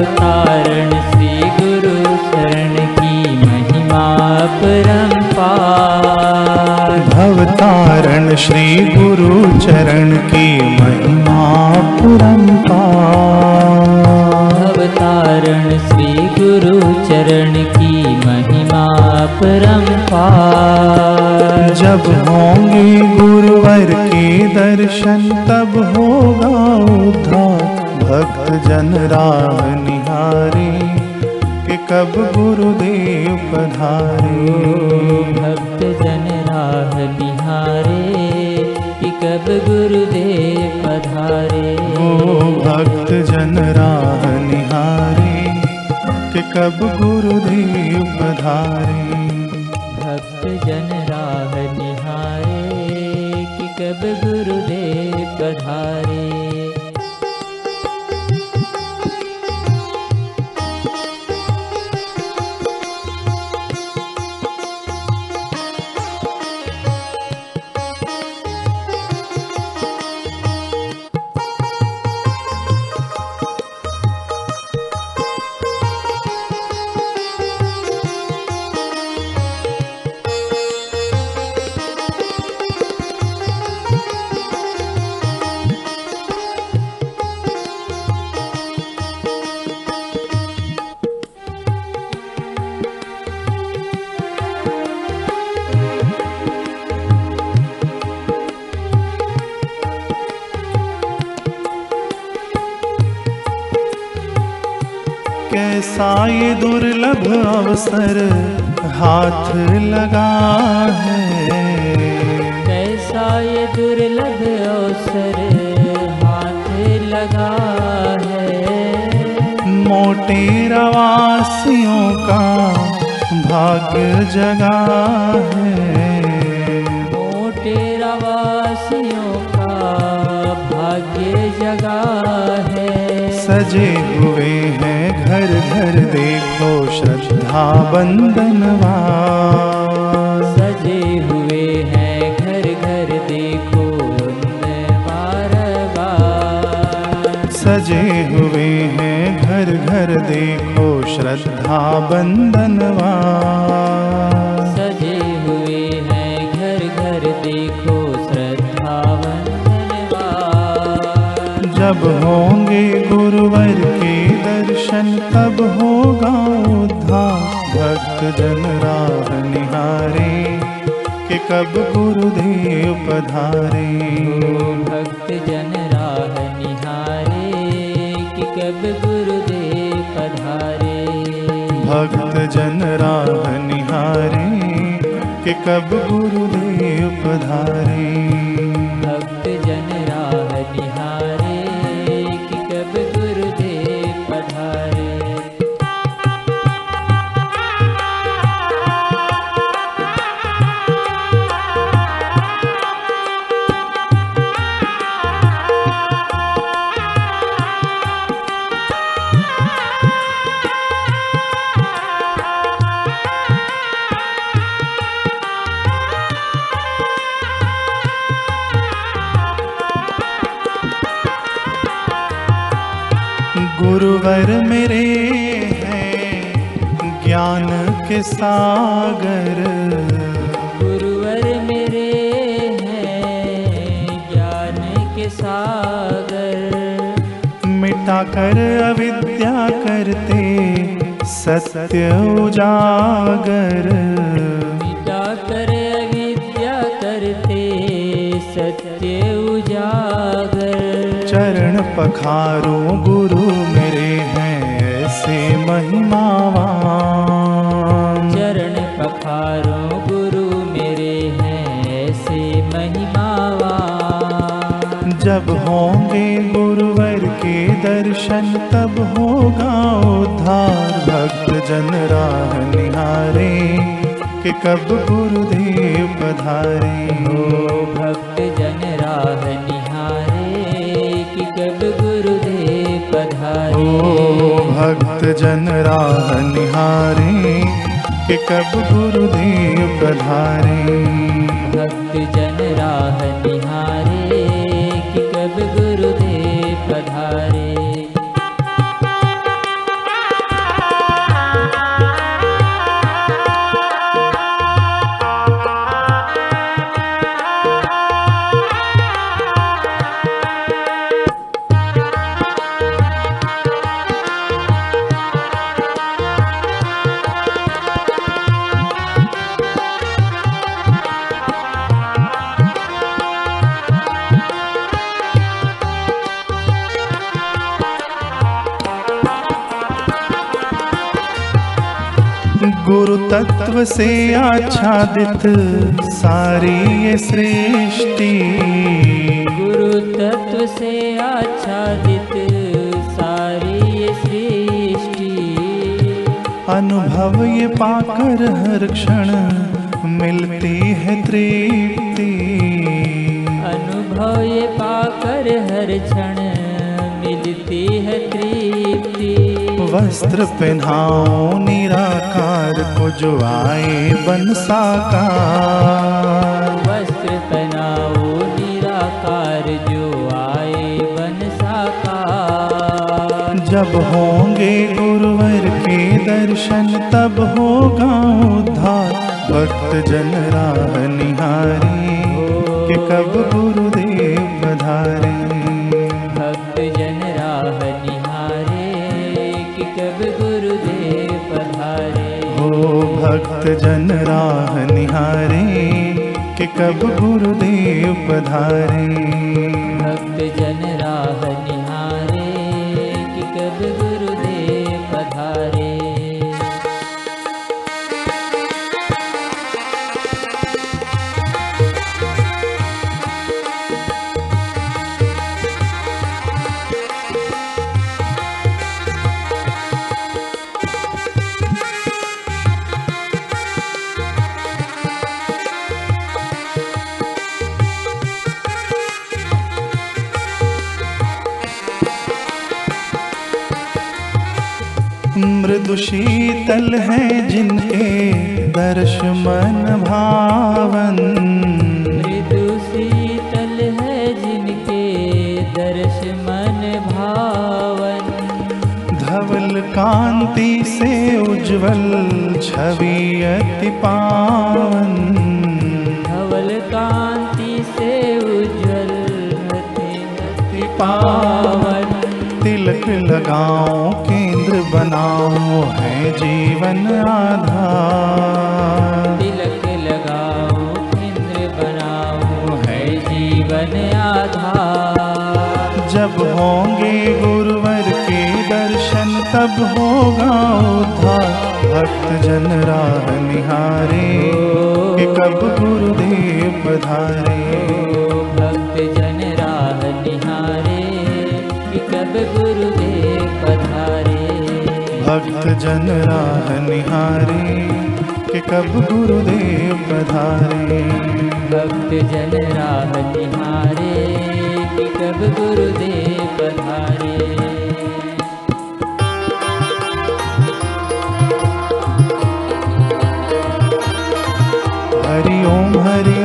भवतारण श्री गुरु शरण की महिमा परम्पार भवतारण श्री गुरु चरण की महिमा परम्पार भवतारण श्री गुरु चरण की महिमा परम्पार जब होंगे गुरुवर के दर्शन तब होगा उद्धार। भक्त जन निहारे कब गुरुदेव पधारे। भक्त जन राह निहारे कि कब गुरुदेव पधारे। ओ भक्त जन राह निहारे कि कब गुरुदेव पधारे। भक्त जन राह निहारे कि कब गुरुदेव पधारे कैसा ये दुर्लभ अवसर हाथ लगा है? कैसा ये दुर्लभ अवसर हाथ लगा है? मोटे रवासियों का भाग्य जगा है। मोटे रवासियों का भाग्य जगा है। सजे हुए हैं घर घर देखो श्रद्धा बंधनवा सजे हुए हैं घर घर देखो सजे हुए हैं घर घर देखो श्रद्धा बंधनवा जब होंगे गुरुवर के दर्शन तब होगा उद्धार। भक्त जन राह निहारे कि कब गुरुदेव पधारे। भक्त जन राह निहारे कि कब गुरुदेव पधारे। भक्त जन राह निहारे कि कब गुरुदेव पधारे। के सागर। गुरुवर मेरे हैं ज्ञान के सागर। मिटा कर अविद्या करते सत्य उजागर। मिटा कर अविद्या करते सत्य उजागर। चरण पखारो गुरु मेरे हैं ऐसे महिमावान जब होंगे गुरुवर के दर्शन तब होगा उद्धार। भक्त जन राह निहारे कि कब गुरुदेव पधारे। हो भक्त जन राह निहारे कि कब गुरुदेव पधारे। ओ भक्त जन राह निहारे कि कब गुरुदेव पधारे। गुरु तत्व से आच्छादित सारी ये सृष्टि। गुरु तत्व से आच्छादित सारी ये सृष्टि। अनुभव ये पाकर हर क्षण मिलती है तृप्ति। अनुभव ये पाकर हर क्षण मिलती है तृप्ति। वस्त्र पहनाओ निराकार को जो आए बन साकार। वस्त्र पहनाओ निराकार जो आए बन साकार। जब होंगे गुरुवर के दर्शन तब होगा उद्धार। भक्त जन राह निहारी कि कब जन राह निहारे कि कब गुरुदेव पधारे। भक्त जन राह निहारे कि कब मृदु शीतल है जिनके दर्श मन भावन। मृदु शीतल है जिनके दर्श मन भावन। धवल कांति से उज्जवल छवि अति पावन। धवल कांति से उज्जवल हति पावन। तिलक लगाओ केंद्र बनाओ है जीवन आधार। तिलक लगाओ इंद्र बनाओ है जीवन आधार। जब होंगे गुरुवर के दर्शन तब होगा उद्धार। भक्त जन राह निहारे कि कब गुरुदेव पधारे भक्त जन राह निहारे कि कब पधारे भक्त जन राह निहारे कि कब गुरुदेव पधारे। भक्त जन राह निहारे कि कब गुरुदेव पधारे। हरि ओम हरि